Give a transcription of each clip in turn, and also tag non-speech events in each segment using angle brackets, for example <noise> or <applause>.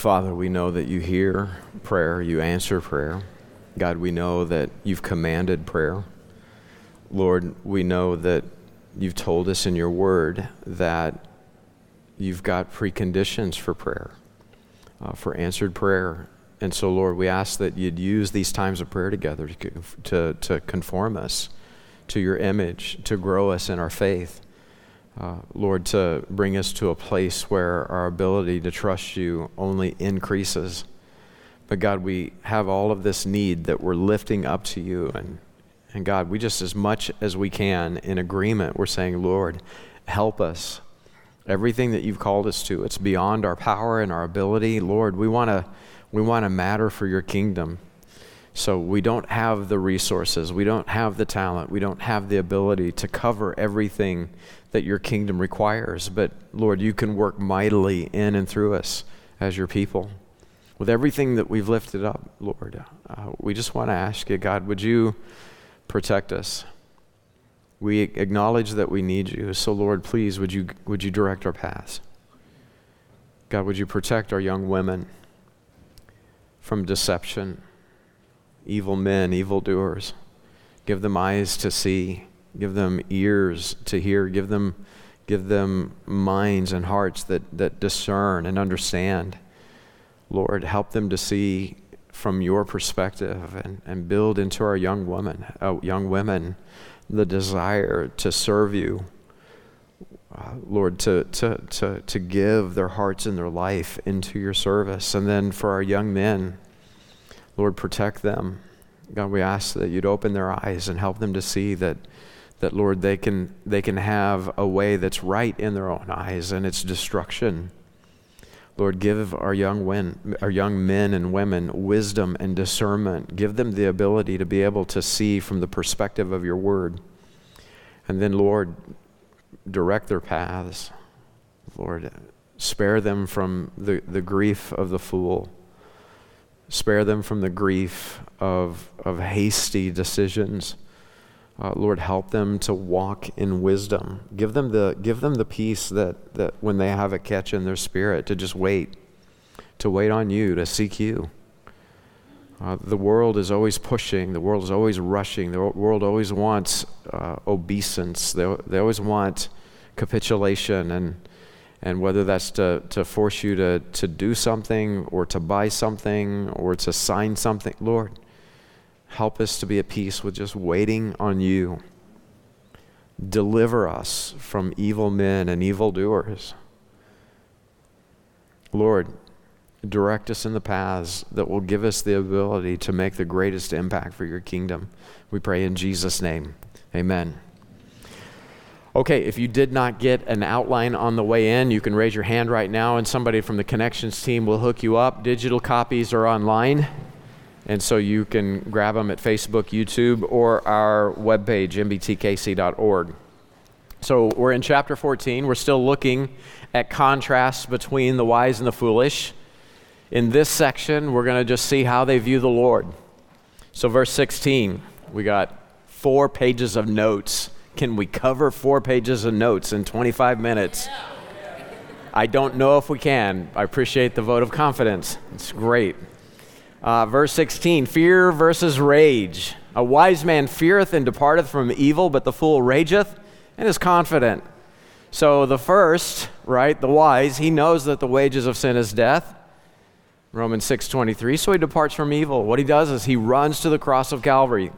Father, we know that you hear prayer, you answer prayer. God, we know that you've commanded prayer. Lord, we know that you've told us in your word that you've got preconditions for prayer, uh, for answered prayer. And so, Lord, we ask that you'd use these times of prayer together to, to, to conform us to your image, to grow us in our faith. Uh, Lord, to bring us to a place where our ability to trust you only increases. But God, we have all of this need that we're lifting up to you. And, and God, we just, as much as we can, in agreement, we're saying, Lord, help us. Everything that you've called us to, it's beyond our power and our ability. Lord, we want to we want to matter for your kingdom. So we don't have the resources, we don't have the talent, we don't have the ability to cover everything that your kingdom requires. But Lord, you can work mightily in and through us as your people with everything that we've lifted up, Lord, uh, we just want to ask you, God, would you protect us? We acknowledge that we need you. So, Lord, please, would you, would you direct our paths? God, would you protect our young women from deception, evil men, evil doers? Give them eyes to see, give them ears to hear, give them, give them minds and hearts that, that discern and understand. Lord, help them to see from your perspective and, and build into our young women, uh, young women, the desire to serve you. Uh, Lord, to, to, to, to give their hearts and their life into your service. And then for our young men, Lord, protect them. God, we ask that you'd open their eyes and help them to see that, that Lord, they can, they can have a way that's right in their own eyes and it's destruction. Lord, give our young, men, our young men and women wisdom and discernment. Give them the ability to be able to see from the perspective of your word. And then, Lord, direct their paths. Lord, spare them from the, the grief of the fool. Spare them from the grief of, of hasty decisions. Uh, Lord, help them to walk in wisdom. Give them the, give them the peace that, that when they have a catch in their spirit, to just wait, to wait on you, to seek you. Uh, the world is always pushing, the world is always rushing, the world always wants uh, obeisance, they, they always want capitulation, and, and whether that's to, to force you to, to do something or to buy something or to sign something, Lord Help us to be at peace with just waiting on you. Deliver us from evil men and evil doers. Lord, direct us in the paths that will give us the ability to make the greatest impact for your kingdom. We pray in Jesus' name. Amen. Okay, if you did not get an outline on the way in, you can raise your hand right now and somebody from the connections team will hook you up. Digital copies are online. And so you can grab them at Facebook, YouTube, or our webpage, mbtkc.org. So we're in chapter 14. We're still looking at contrasts between the wise and the foolish. In this section, we're going to just see how they view the Lord. So, verse 16, we got four pages of notes. Can we cover four pages of notes in 25 minutes? I don't know if we can. I appreciate the vote of confidence. It's great. Uh, verse 16 fear versus rage. A wise man feareth and departeth from evil, but the fool rageth and is confident. So the first, right, the wise, he knows that the wages of sin is death. Romans 6:23. So he departs from evil. What he does is he runs to the cross of Calvary.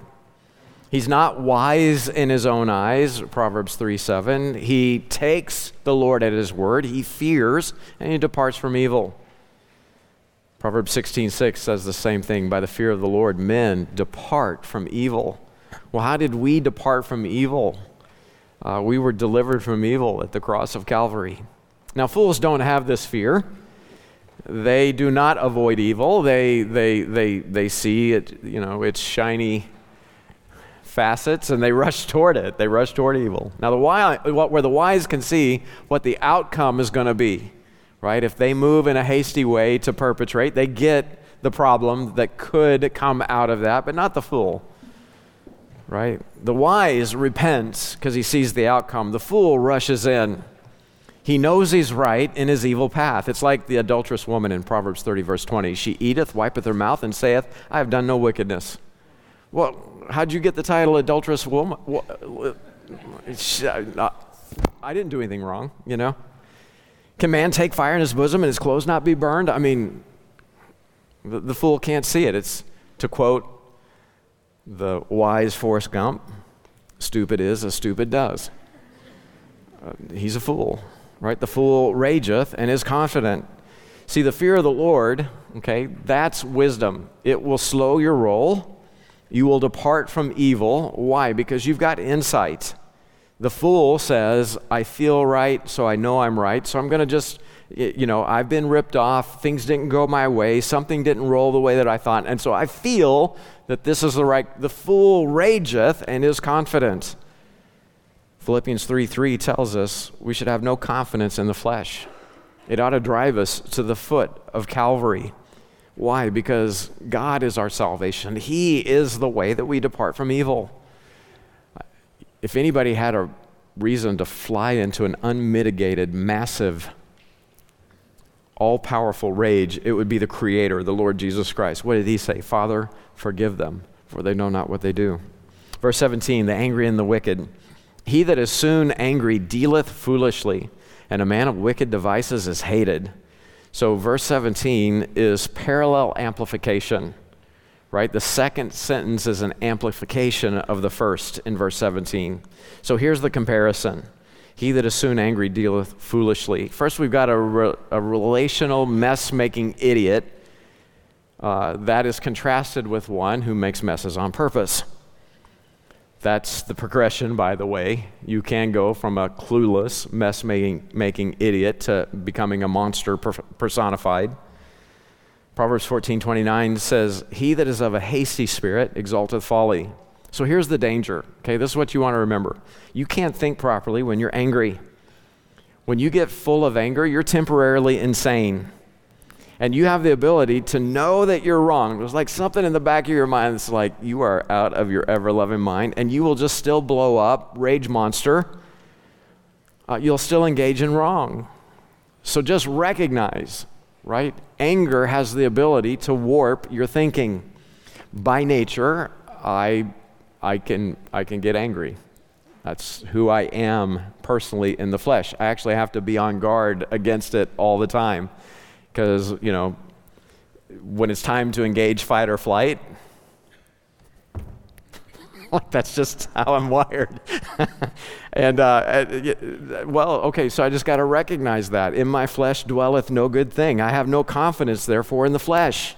He's not wise in his own eyes, Proverbs 3 7. He takes the Lord at his word, he fears, and he departs from evil. Proverbs 16:6 says the same thing, by the fear of the Lord men depart from evil. Well, how did we depart from evil? Uh, we were delivered from evil at the cross of Calvary. Now, fools don't have this fear. They do not avoid evil. They, they, they, they see it, you know, its shiny facets and they rush toward it. They rush toward evil. Now, the wise, where the wise can see what the outcome is going to be right? If they move in a hasty way to perpetrate, they get the problem that could come out of that, but not the fool, right? The wise repents because he sees the outcome. The fool rushes in. He knows he's right in his evil path. It's like the adulterous woman in Proverbs 30, verse 20. She eateth, wipeth her mouth, and saith, I have done no wickedness. Well, how'd you get the title adulterous woman? I didn't do anything wrong, you know? Can man take fire in his bosom and his clothes not be burned? I mean, the, the fool can't see it. It's to quote the wise Forrest Gump stupid is as stupid does. Uh, he's a fool right? The fool rageth and is confident. See, the fear of the Lord, okay, that's wisdom. It will slow your roll. You will depart from evil. Why? Because you've got insight. The fool says, I feel right, so I know I'm right, so I'm going to just, you know, I've been ripped off. Things didn't go my way. Something didn't roll the way that I thought. And so I feel that this is the right. The fool rageth and is confident. Philippians 3 3 tells us we should have no confidence in the flesh. It ought to drive us to the foot of Calvary. Why? Because God is our salvation. He is the way that we depart from evil. If anybody had a reason to fly into an unmitigated, massive, all powerful rage, it would be the Creator, the Lord Jesus Christ. What did He say? Father, forgive them, for they know not what they do. Verse 17 the angry and the wicked. He that is soon angry dealeth foolishly, and a man of wicked devices is hated. So, verse 17 is parallel amplification, right? The second sentence is an amplification of the first in verse 17. So, here's the comparison He that is soon angry dealeth foolishly. First, we've got a, re- a relational mess making idiot uh, that is contrasted with one who makes messes on purpose. That's the progression, by the way. You can go from a clueless, mess making idiot to becoming a monster personified. Proverbs 14:29 says, "He that is of a hasty spirit exalteth folly." So here's the danger. Okay, this is what you want to remember. You can't think properly when you're angry. When you get full of anger, you're temporarily insane and you have the ability to know that you're wrong. There's like something in the back of your mind that's like, you are out of your ever loving mind, and you will just still blow up, rage monster. Uh, you'll still engage in wrong. So just recognize, right? Anger has the ability to warp your thinking. By nature, I, I, can, I can get angry. That's who I am personally in the flesh. I actually have to be on guard against it all the time because, you know, when it's time to engage fight or flight, <laughs> like that's just how I'm wired. <laughs> and uh, uh well, okay, so I just got to recognize that in my flesh dwelleth no good thing. I have no confidence, therefore, in the flesh.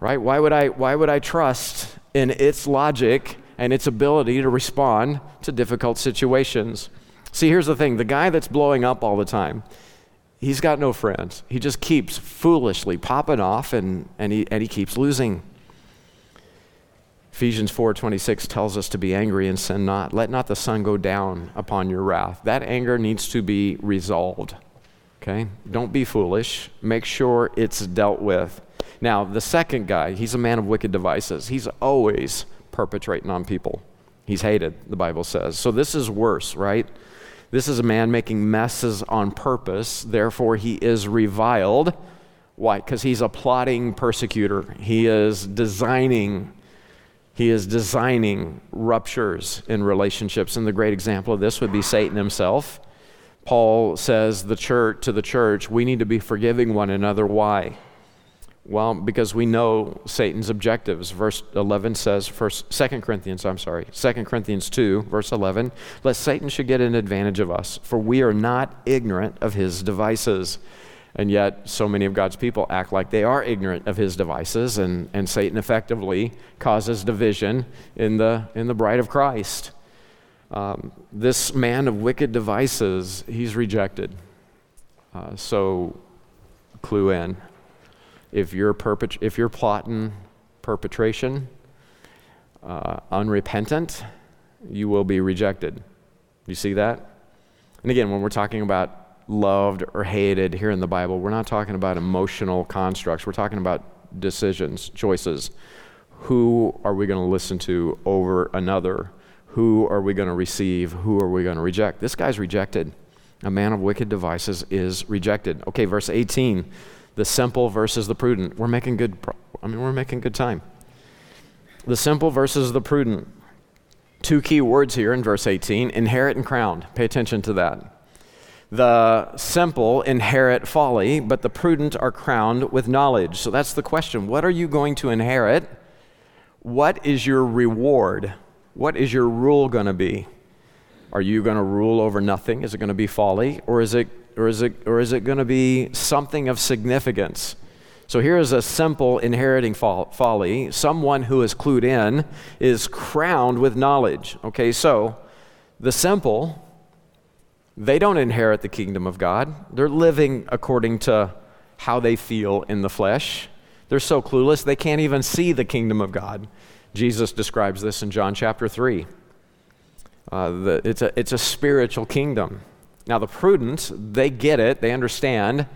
Right? Why would I? Why would I trust in its logic and its ability to respond to difficult situations? See, here's the thing: the guy that's blowing up all the time he's got no friends. He just keeps foolishly popping off and, and, he, and he keeps losing. Ephesians 4:26 tells us to be angry and sin not. Let not the sun go down upon your wrath. That anger needs to be resolved. Okay? Don't be foolish. Make sure it's dealt with. Now, the second guy, he's a man of wicked devices. He's always perpetrating on people. He's hated, the Bible says. So this is worse, right? This is a man making messes on purpose, therefore, he is reviled. Why? Because he's a plotting persecutor. He is designing. He is designing ruptures in relationships. And the great example of this would be Satan himself. Paul says the church to the church, we need to be forgiving one another. Why? Well, because we know Satan's objectives. Verse 11 says, first, 2 Corinthians, I'm sorry, 2 Corinthians 2, verse 11, lest Satan should get an advantage of us, for we are not ignorant of his devices. And yet, so many of God's people act like they are ignorant of his devices, and, and Satan effectively causes division in the, in the bride of Christ. Um, this man of wicked devices, he's rejected. Uh, so, clue in if you're, perpet- if you're plotting perpetration, uh, unrepentant, you will be rejected. You see that? And again, when we're talking about loved or hated here in the Bible, we're not talking about emotional constructs. We're talking about decisions, choices. Who are we going to listen to over another? Who are we going to receive? Who are we going to reject? This guy's rejected. A man of wicked devices is rejected. Okay, verse 18, the simple versus the prudent. We're making good pro- I mean, we're making good time. The simple versus the prudent. Two key words here in verse 18, inherit and crowned. Pay attention to that. The simple inherit folly, but the prudent are crowned with knowledge. So that's the question. What are you going to inherit? What is your reward? What is your rule going to be? Are you going to rule over nothing? Is it going to be folly? Or is it, or is it, or is it going to be something of significance? So here is a simple inheriting folly. Someone who is clued in is crowned with knowledge. Okay, so the simple, they don't inherit the kingdom of God. They're living according to how they feel in the flesh. They're so clueless, they can't even see the kingdom of God. Jesus describes this in John chapter 3. Uh, the, it's, a, it's a spiritual kingdom. Now, the prudent, they get it, they understand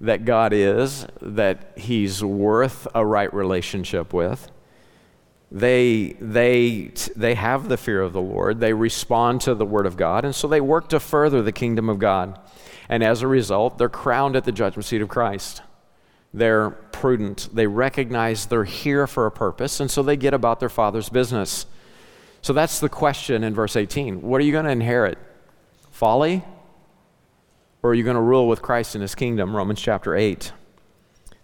that God is, that He's worth a right relationship with. They, they, they have the fear of the Lord, they respond to the Word of God, and so they work to further the kingdom of God. And as a result, they're crowned at the judgment seat of Christ. They're prudent. They recognize they're here for a purpose, and so they get about their father's business. So that's the question in verse 18. What are you going to inherit? Folly? Or are you going to rule with Christ in his kingdom? Romans chapter 8.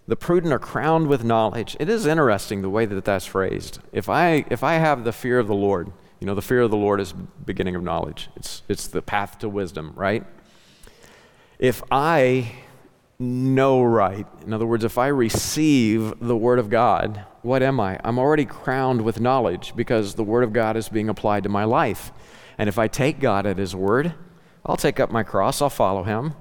The prudent are crowned with knowledge. It is interesting the way that that's phrased. If I, if I have the fear of the Lord, you know, the fear of the Lord is beginning of knowledge. It's, it's the path to wisdom, right? If I know right. In other words, if I receive the Word of God, what am I? I'm already crowned with knowledge because the Word of God is being applied to my life. And if I take God at His Word, I'll take up my cross, I'll follow Him.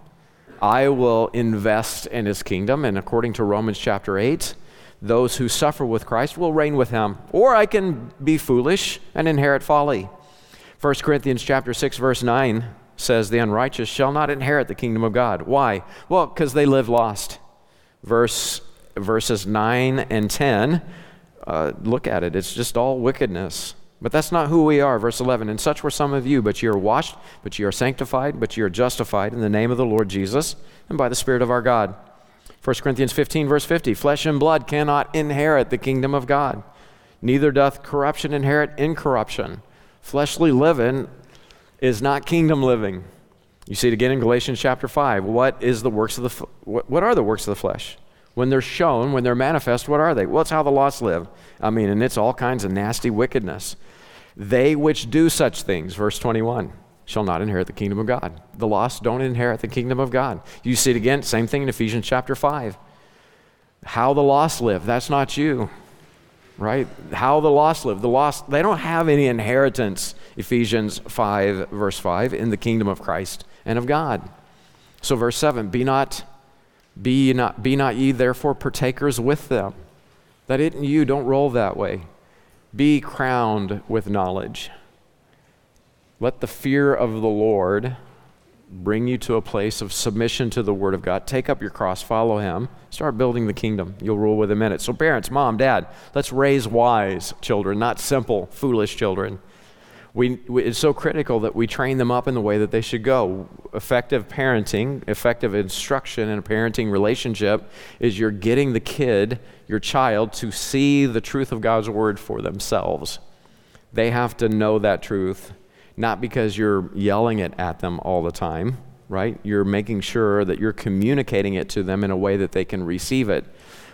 I will invest in His kingdom. And according to Romans chapter 8, those who suffer with Christ will reign with Him. Or I can be foolish and inherit folly. 1 Corinthians chapter 6 verse 9 says, The unrighteous shall not inherit the kingdom of God. Why? Well, because they live lost. Verse, verses 9 and 10, uh, look at it. It's just all wickedness. But that's not who we are. Verse 11, and such were some of you, but you are washed, but you are sanctified, but you are justified in the name of the Lord Jesus and by the Spirit of our God. 1 Corinthians 15, verse 50, flesh and blood cannot inherit the kingdom of God. Neither doth corruption inherit incorruption. Fleshly living is not kingdom living. You see it again in Galatians chapter 5. What is the works of the what are the works of the flesh? When they're shown, when they're manifest, what are they? Well, it's how the lost live. I mean, and it's all kinds of nasty wickedness. They which do such things, verse 21, shall not inherit the kingdom of God. The lost don't inherit the kingdom of God. You see it again, same thing in Ephesians chapter 5. How the lost live, that's not you right? How the lost live. The lost, they don't have any inheritance, Ephesians 5, verse 5, in the kingdom of Christ and of God. So, verse 7 be not, be not, be not ye therefore partakers with them. That it and you don't roll that way. Be crowned with knowledge. Let the fear of the Lord bring you to a place of submission to the Word of God. Take up your cross, follow Him, start building the kingdom. You'll rule with Him in it. So, parents, mom, dad, let's raise wise children, not simple, foolish children. We, we, it's so critical that we train them up in the way that they should go. Effective parenting, effective instruction in a parenting relationship is you're getting the kid, your child, to see the truth of God's Word for themselves. They have to know that truth not because you're yelling it at them all the time, right? You're making sure that you're communicating it to them in a way that they can receive it.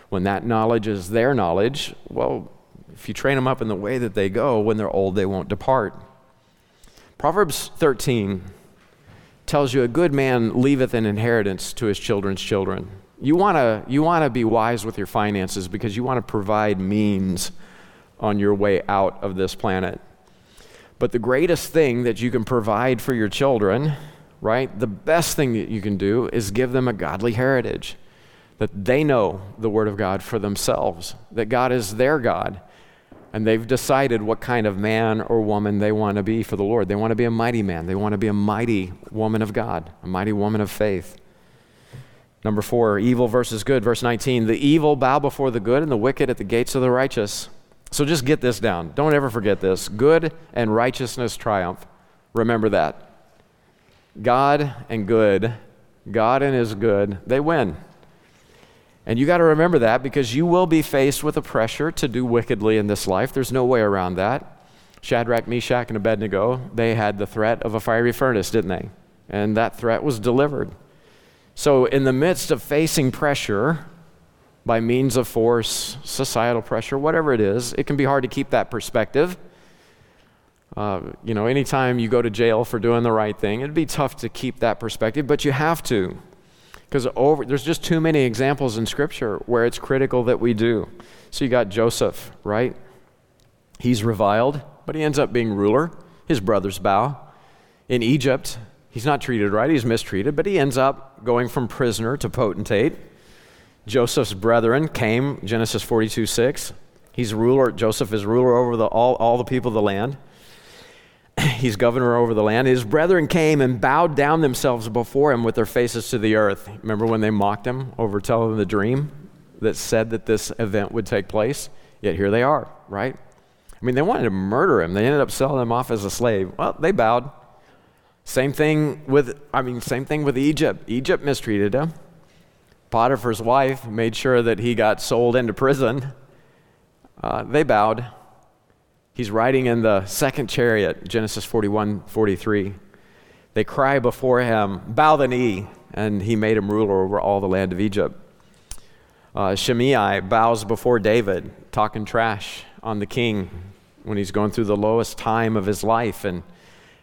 When that knowledge is their knowledge, well, if you train them up in the way that they go, when they're old, they won't depart. Proverbs 13 tells you a good man leaveth an inheritance to his children's children. You want to you want to be wise with your finances because you want to provide means on your way out of this planet. But the greatest thing that you can provide for your children, right, the best thing that you can do is give them a godly heritage. That they know the Word of God for themselves, that God is their God, and they've decided what kind of man or woman they want to be for the Lord. They want to be a mighty man, they want to be a mighty woman of God, a mighty woman of faith. Number four, evil versus good. Verse 19 The evil bow before the good, and the wicked at the gates of the righteous. So just get this down. Don't ever forget this. Good and righteousness triumph. Remember that. God and good, God and his good, they win. And you got to remember that because you will be faced with a pressure to do wickedly in this life. There's no way around that. Shadrach, Meshach, and Abednego, they had the threat of a fiery furnace, didn't they? And that threat was delivered. So, in the midst of facing pressure by means of force, societal pressure, whatever it is, it can be hard to keep that perspective. Uh, you know, anytime you go to jail for doing the right thing, it'd be tough to keep that perspective, but you have to. Because there's just too many examples in Scripture where it's critical that we do. So you got Joseph, right? He's reviled, but he ends up being ruler. His brothers bow. In Egypt, he's not treated right, he's mistreated, but he ends up going from prisoner to potentate. Joseph's brethren came, Genesis 42 6. He's ruler, Joseph is ruler over the, all, all the people of the land. <coughs> he's governor over the land. His brethren came and bowed down themselves before him with their faces to the earth. Remember when they mocked him over telling the dream that said that this event would take place? Yet here they are, right? I mean, they wanted to murder him. They ended up selling him off as a slave. Well, they bowed. Same thing with, I mean, same thing with Egypt. Egypt mistreated him. Potiphar's wife made sure that he got sold into prison. Uh, they bowed. He's riding in the second chariot, Genesis 41 43. They cry before him, bow the knee, and he made him ruler over all the land of Egypt. Uh, Shimei bows before David, talking trash on the king when he's going through the lowest time of his life. And,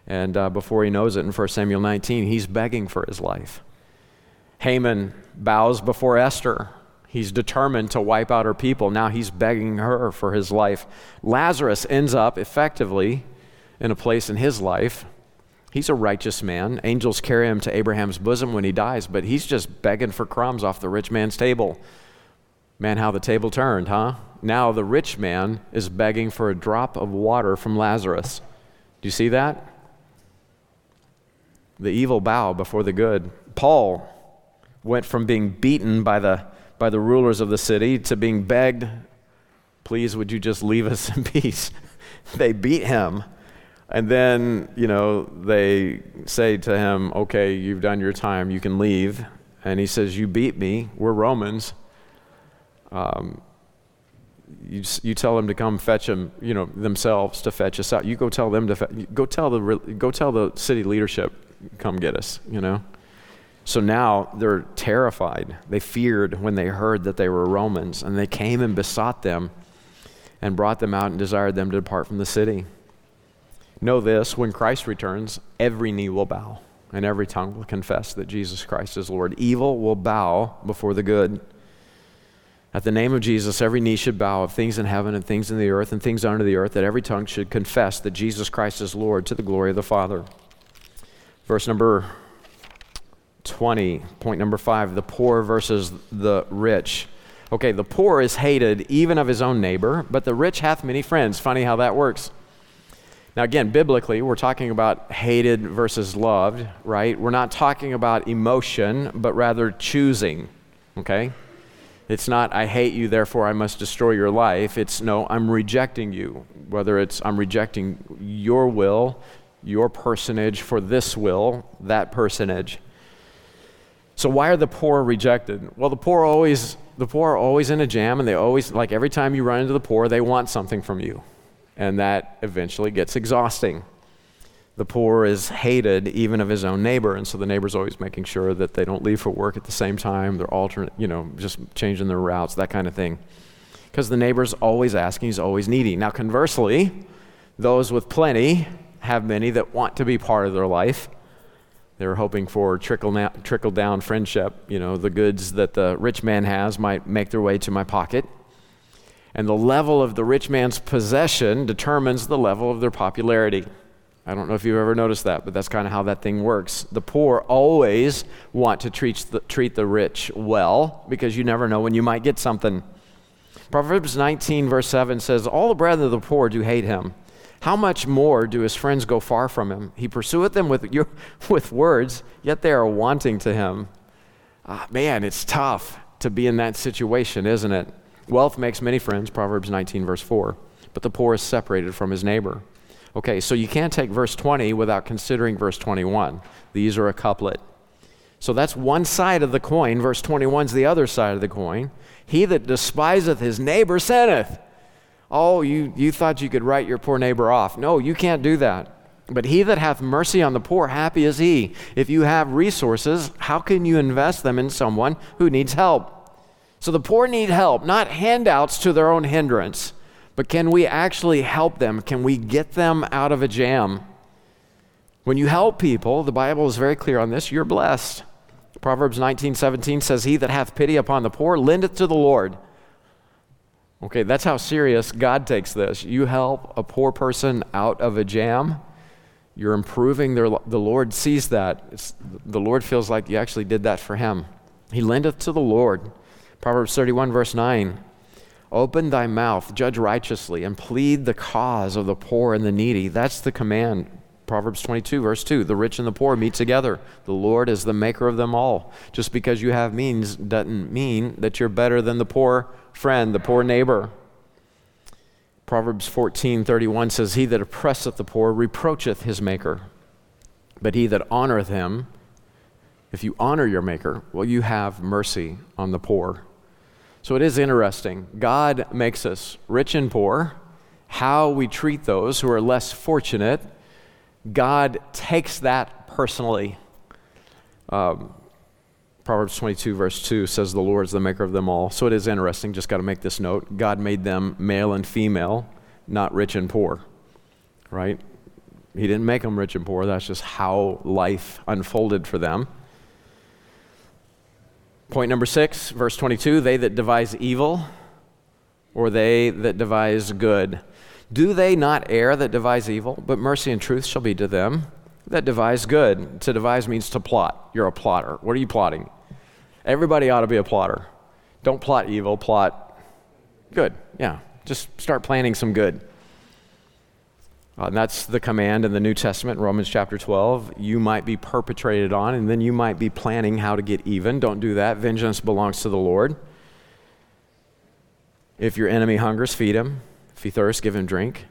and uh, before he knows it, in 1 Samuel 19, he's begging for his life. Haman bows before Esther, He's determined to wipe out her people. Now he's begging her for his life. Lazarus ends up effectively in a place in his life. He's a righteous man. Angels carry him to Abraham's bosom when he dies, but he's just begging for crumbs off the rich man's table. Man, how the table turned, huh? Now the rich man is begging for a drop of water from Lazarus. Do you see that? The evil bow before the good. Paul went from being beaten by the by the rulers of the city to being begged, please, would you just leave us in <laughs> peace? they beat him. And then, you know, they say to him, okay, you've done your time, you can leave. And he says, You beat me, we're Romans. Um, you, you tell them to come fetch them, you know, themselves to fetch us out. You go tell them to, fe- go tell the, go tell the city leadership, come get us, you know. So now they're terrified. They feared when they heard that they were Romans, and they came and besought them and brought them out and desired them to depart from the city. Know this when Christ returns, every knee will bow and every tongue will confess that Jesus Christ is Lord. Evil will bow before the good. At the name of Jesus, every knee should bow of things in heaven and things in the earth and things under the earth, that every tongue should confess that Jesus Christ is Lord to the glory of the Father. Verse number 20. Point number five the poor versus the rich. Okay, the poor is hated even of his own neighbor, but the rich hath many friends. Funny how that works. Now, again, biblically, we're talking about hated versus loved, right? We're not talking about emotion, but rather choosing, okay? It's not, I hate you, therefore I must destroy your life. It's, no, I'm rejecting you. Whether it's, I'm rejecting your will, your personage for this will, that personage. So why are the poor rejected? Well, the poor always the poor are always in a jam and they always like every time you run into the poor, they want something from you. And that eventually gets exhausting. The poor is hated even of his own neighbor, and so the neighbor's always making sure that they don't leave for work at the same time. They're alternate, you know, just changing their routes, that kind of thing. Because the neighbor's always asking, he's always needy. Now, conversely, those with plenty have many that want to be part of their life they were hoping for trickle, na- trickle down friendship. You know, the goods that the rich man has might make their way to my pocket. And the level of the rich man's possession determines the level of their popularity. I don't know if you've ever noticed that, but that's kind of how that thing works. The poor always want to treat the, treat the rich well because you never know when you might get something. Proverbs 19, verse 7 says, All the brethren of the poor do hate him how much more do his friends go far from him? He pursueth them with, <laughs> with words, yet they are wanting to him. Ah, man, it's tough to be in that situation, isn't it? Wealth makes many friends, Proverbs 19, verse 4, but the poor is separated from his neighbor. Okay, so you can't take verse 20 without considering verse 21. These are a couplet. So that's one side of the coin. Verse 21 is the other side of the coin. He that despiseth his neighbor sinneth. Oh, you, you thought you could write your poor neighbor off. No, you can't do that. But he that hath mercy on the poor, happy is he. If you have resources, how can you invest them in someone who needs help? So the poor need help, not handouts to their own hindrance, but can we actually help them? Can we get them out of a jam? When you help people, the Bible is very clear on this, you're blessed. Proverbs 19:17 says, "He that hath pity upon the poor lendeth to the Lord." Okay, that's how serious God takes this. You help a poor person out of a jam, you're improving their the Lord sees that. It's, the Lord feels like you actually did that for him. He lendeth to the Lord. Proverbs 31 verse 9. Open thy mouth, judge righteously, and plead the cause of the poor and the needy. That's the command Proverbs 22, verse 2 The rich and the poor meet together. The Lord is the maker of them all. Just because you have means doesn't mean that you're better than the poor friend, the poor neighbor. Proverbs 14, 31 says, He that oppresseth the poor reproacheth his maker, but he that honoreth him, if you honor your maker, well, you have mercy on the poor. So it is interesting. God makes us rich and poor. How we treat those who are less fortunate God takes that personally. Um, Proverbs 22, verse 2 says, The Lord is the maker of them all. So it is interesting, just got to make this note. God made them male and female, not rich and poor, right? He didn't make them rich and poor. That's just how life unfolded for them. Point number six, verse 22 they that devise evil or they that devise good. Do they not err that devise evil? But mercy and truth shall be to them that devise good. To devise means to plot. You're a plotter. What are you plotting? Everybody ought to be a plotter. Don't plot evil, plot good. Yeah, just start planning some good. Uh, and that's the command in the New Testament, Romans chapter 12. You might be perpetrated on, and then you might be planning how to get even. Don't do that. Vengeance belongs to the Lord. If your enemy hungers, feed him. He thirsts, give him drink.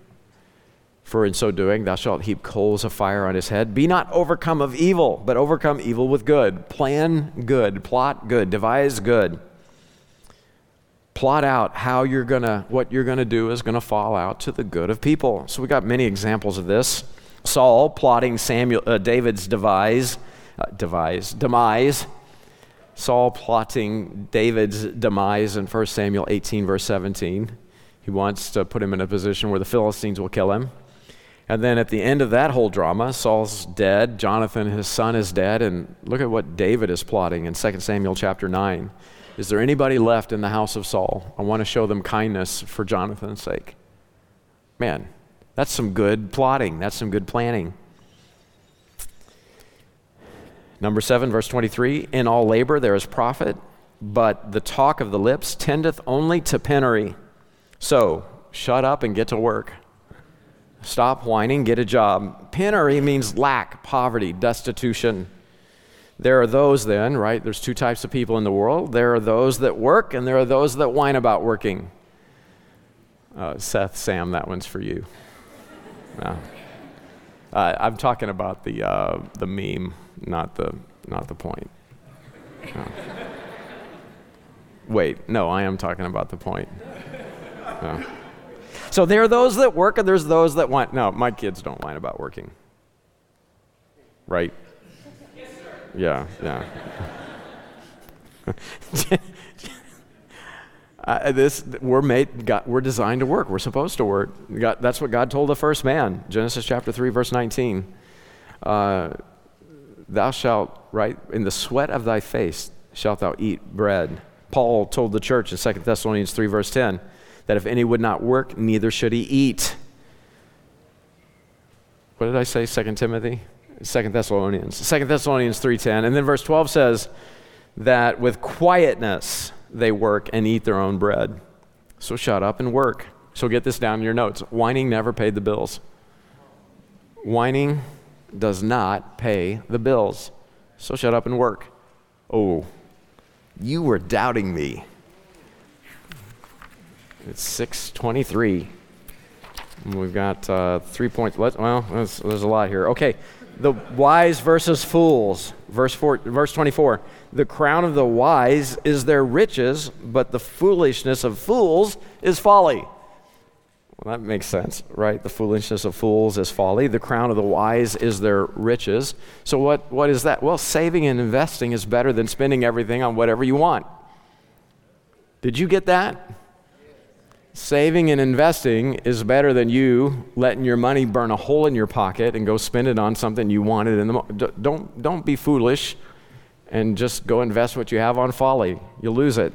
For in so doing, thou shalt heap coals of fire on his head. Be not overcome of evil, but overcome evil with good. Plan good, plot good, devise good. Plot out how you're gonna, what you're gonna do is gonna fall out to the good of people. So we got many examples of this. Saul plotting Samuel, uh, David's devise, uh, devise, demise. Saul plotting David's demise in 1 Samuel 18, verse 17. He wants to put him in a position where the Philistines will kill him. And then at the end of that whole drama, Saul's dead, Jonathan, his son, is dead, and look at what David is plotting in 2 Samuel chapter 9. Is there anybody left in the house of Saul? I want to show them kindness for Jonathan's sake. Man, that's some good plotting. That's some good planning. Number 7, verse 23 In all labor there is profit, but the talk of the lips tendeth only to penury. So, shut up and get to work. Stop whining, get a job. Penury means lack, poverty, destitution. There are those then, right? There's two types of people in the world. There are those that work, and there are those that whine about working. Uh, Seth, Sam, that one's for you. Uh, I'm talking about the, uh, the meme, not the, not the point. Wait, no, I am talking about the point. So there are those that work and there's those that want. No, my kids don't whine about working. Right? Yes, sir. Yeah, yeah. <laughs> uh, this we're made God, we're designed to work we're supposed to work God, that's what god told the first man genesis chapter 3 verse 19 uh, thou shalt right in the sweat of thy face shalt thou eat bread paul told the church in 2 thessalonians 3 verse 10 that if any would not work, neither should he eat. What did I say? Second Timothy? Second Thessalonians. Second Thessalonians 3.10. And then verse 12 says that with quietness they work and eat their own bread. So shut up and work. So get this down in your notes. Whining never paid the bills. Whining does not pay the bills. So shut up and work. Oh, you were doubting me. It's 623. We've got uh, three points. Let, well, there's, there's a lot here. Okay, the wise versus fools. Verse, four, verse 24. The crown of the wise is their riches, but the foolishness of fools is folly. Well, that makes sense, right? The foolishness of fools is folly. The crown of the wise is their riches. So, what, what is that? Well, saving and investing is better than spending everything on whatever you want. Did you get that? Saving and investing is better than you letting your money burn a hole in your pocket and go spend it on something you wanted in the don't don't be foolish and just go invest what you have on folly. You'll lose it.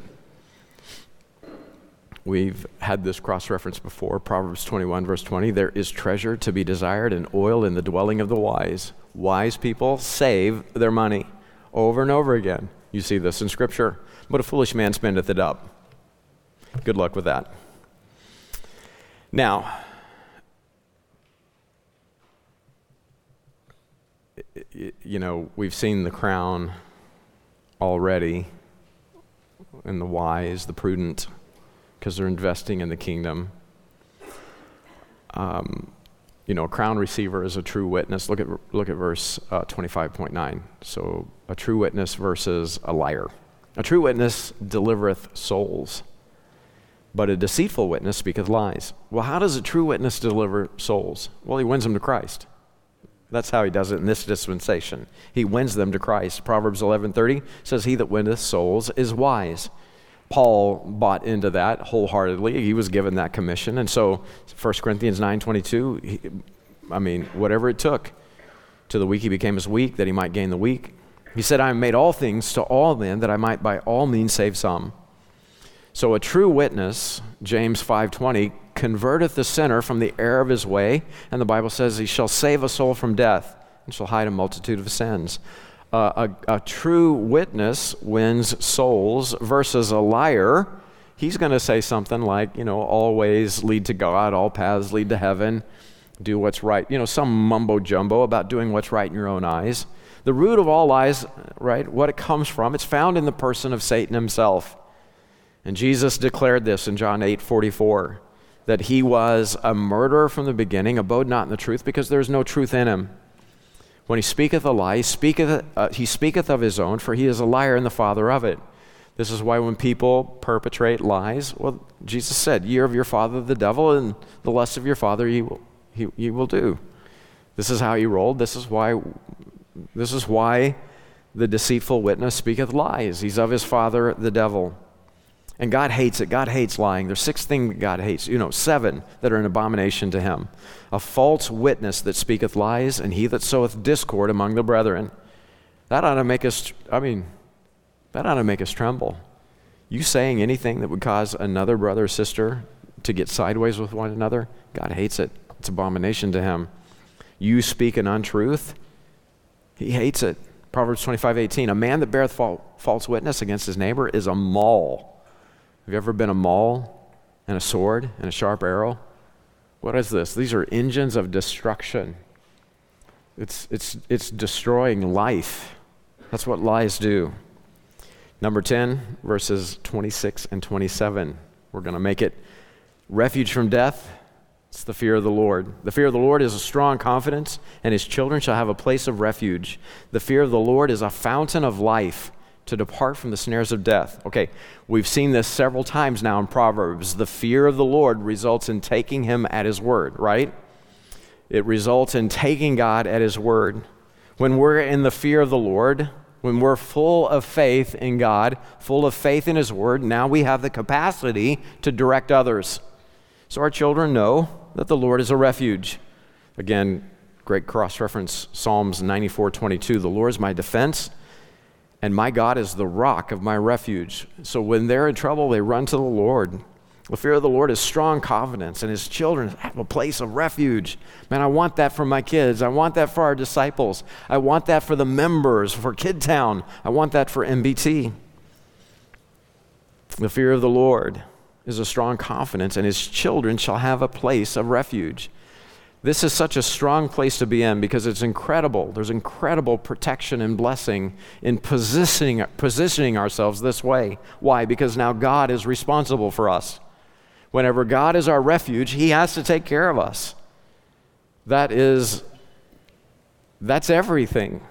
We've had this cross reference before Proverbs 21, verse 20. There is treasure to be desired and oil in the dwelling of the wise. Wise people save their money over and over again. You see this in Scripture. But a foolish man spendeth it up. Good luck with that. Now, you know, we've seen the crown already, and the wise, the prudent, because they're investing in the kingdom. Um, you know, a crown receiver is a true witness. Look at, look at verse uh, 25.9. So, a true witness versus a liar. A true witness delivereth souls but a deceitful witness speaketh lies. Well, how does a true witness deliver souls? Well, he wins them to Christ. That's how he does it in this dispensation. He wins them to Christ. Proverbs 11:30 says, "He that winneth souls is wise." Paul bought into that wholeheartedly. He was given that commission, and so 1 Corinthians 9:22, he, I mean, whatever it took, to the weak he became as weak that he might gain the weak. He said, "I made all things to all men that I might by all means save some." So a true witness, James 5:20, converteth the sinner from the error of his way, and the Bible says he shall save a soul from death and shall hide a multitude of sins. Uh, a, a true witness wins souls versus a liar. He's going to say something like, you know, all ways lead to God, all paths lead to heaven, do what's right. You know, some mumbo jumbo about doing what's right in your own eyes. The root of all lies, right, what it comes from, it's found in the person of Satan himself. And Jesus declared this in John 8 44 that he was a murderer from the beginning, abode not in the truth, because there is no truth in him. When he speaketh a lie, he speaketh, uh, he speaketh of his own, for he is a liar and the father of it. This is why when people perpetrate lies, well, Jesus said, Ye are of your father the devil, and the lust of your father ye will, he, ye will do. This is how he rolled. This is why this is why the deceitful witness speaketh lies. He's of his father the devil. And God hates it. God hates lying. There's six things that God hates. You know, seven that are an abomination to him. A false witness that speaketh lies, and he that soweth discord among the brethren. That ought to make us, I mean, that ought to make us tremble. You saying anything that would cause another brother or sister to get sideways with one another, God hates it. It's abomination to him. You speak an untruth, he hates it. Proverbs 25, 18. A man that beareth false witness against his neighbor is a maul have you ever been a maul and a sword and a sharp arrow? What is this? These are engines of destruction. It's, it's, it's destroying life. That's what lies do. Number 10, verses 26 and 27. We're going to make it refuge from death. It's the fear of the Lord. The fear of the Lord is a strong confidence, and his children shall have a place of refuge. The fear of the Lord is a fountain of life to depart from the snares of death. Okay, we've seen this several times now in Proverbs. The fear of the Lord results in taking him at his word, right? It results in taking God at his word. When we're in the fear of the Lord, when we're full of faith in God, full of faith in his word, now we have the capacity to direct others. So our children know that the Lord is a refuge. Again, great cross reference Psalms 94 22. The Lord is my defense and my God is the rock of my refuge. So when they're in trouble, they run to the Lord. The fear of the Lord is strong confidence, and his children have a place of refuge. Man, I want that for my kids. I want that for our disciples. I want that for the members, for Kidtown. I want that for MBT. The fear of the Lord is a strong confidence, and his children shall have a place of refuge. This is such a strong place to be in because it's incredible. There's incredible protection and blessing in positioning, positioning ourselves this way. Why? Because now God is responsible for us. Whenever God is our refuge, He has to take care of us. That is, that's everything.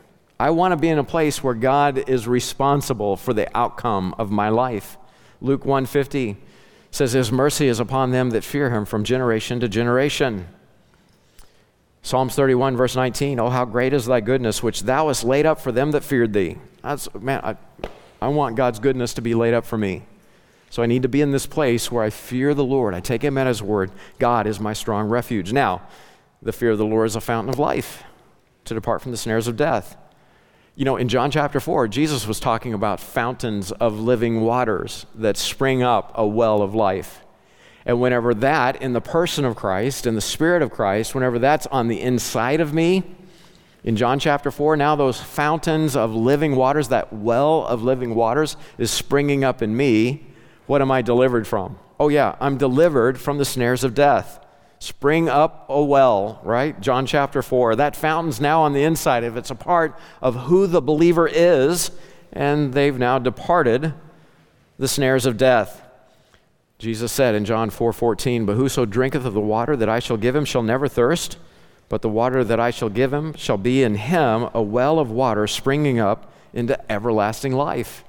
I want to be in a place where God is responsible for the outcome of my life. Luke 150 says his mercy is upon them that fear him from generation to generation. Psalms 31 verse 19, oh how great is thy goodness which thou hast laid up for them that feared thee. That's man, I, I want God's goodness to be laid up for me. So I need to be in this place where I fear the Lord. I take him at his word. God is my strong refuge. Now, the fear of the Lord is a fountain of life to depart from the snares of death. You know, in John chapter 4, Jesus was talking about fountains of living waters that spring up a well of life. And whenever that, in the person of Christ, in the Spirit of Christ, whenever that's on the inside of me, in John chapter 4, now those fountains of living waters, that well of living waters is springing up in me. What am I delivered from? Oh, yeah, I'm delivered from the snares of death spring up a well, right? John chapter 4. That fountain's now on the inside of it. It's a part of who the believer is, and they've now departed the snares of death. Jesus said in John 4:14, 4, "But whoso drinketh of the water that I shall give him shall never thirst, but the water that I shall give him shall be in him a well of water springing up into everlasting life."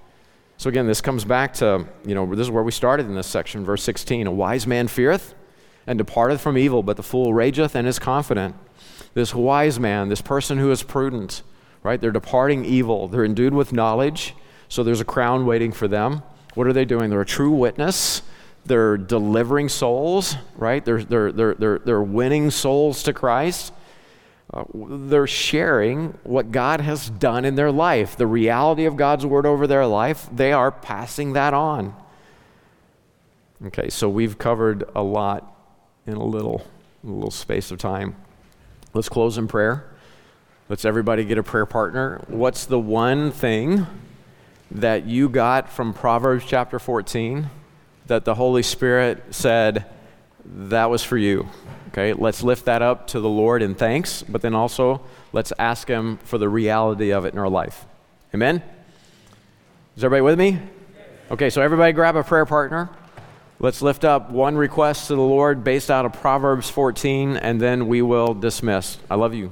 So again, this comes back to, you know, this is where we started in this section, verse 16. A wise man feareth and departeth from evil, but the fool rageth and is confident. This wise man, this person who is prudent, right? They're departing evil. They're endued with knowledge, so there's a crown waiting for them. What are they doing? They're a true witness. They're delivering souls, right? They're, they're, they're, they're, they're winning souls to Christ. Uh, they're sharing what God has done in their life, the reality of God's word over their life. They are passing that on. Okay, so we've covered a lot in a little, a little space of time. Let's close in prayer. Let's everybody get a prayer partner. What's the one thing that you got from Proverbs chapter 14 that the Holy Spirit said that was for you? Okay, let's lift that up to the Lord in thanks, but then also let's ask Him for the reality of it in our life. Amen? Is everybody with me? Okay, so everybody grab a prayer partner. Let's lift up one request to the Lord based out of Proverbs 14, and then we will dismiss. I love you.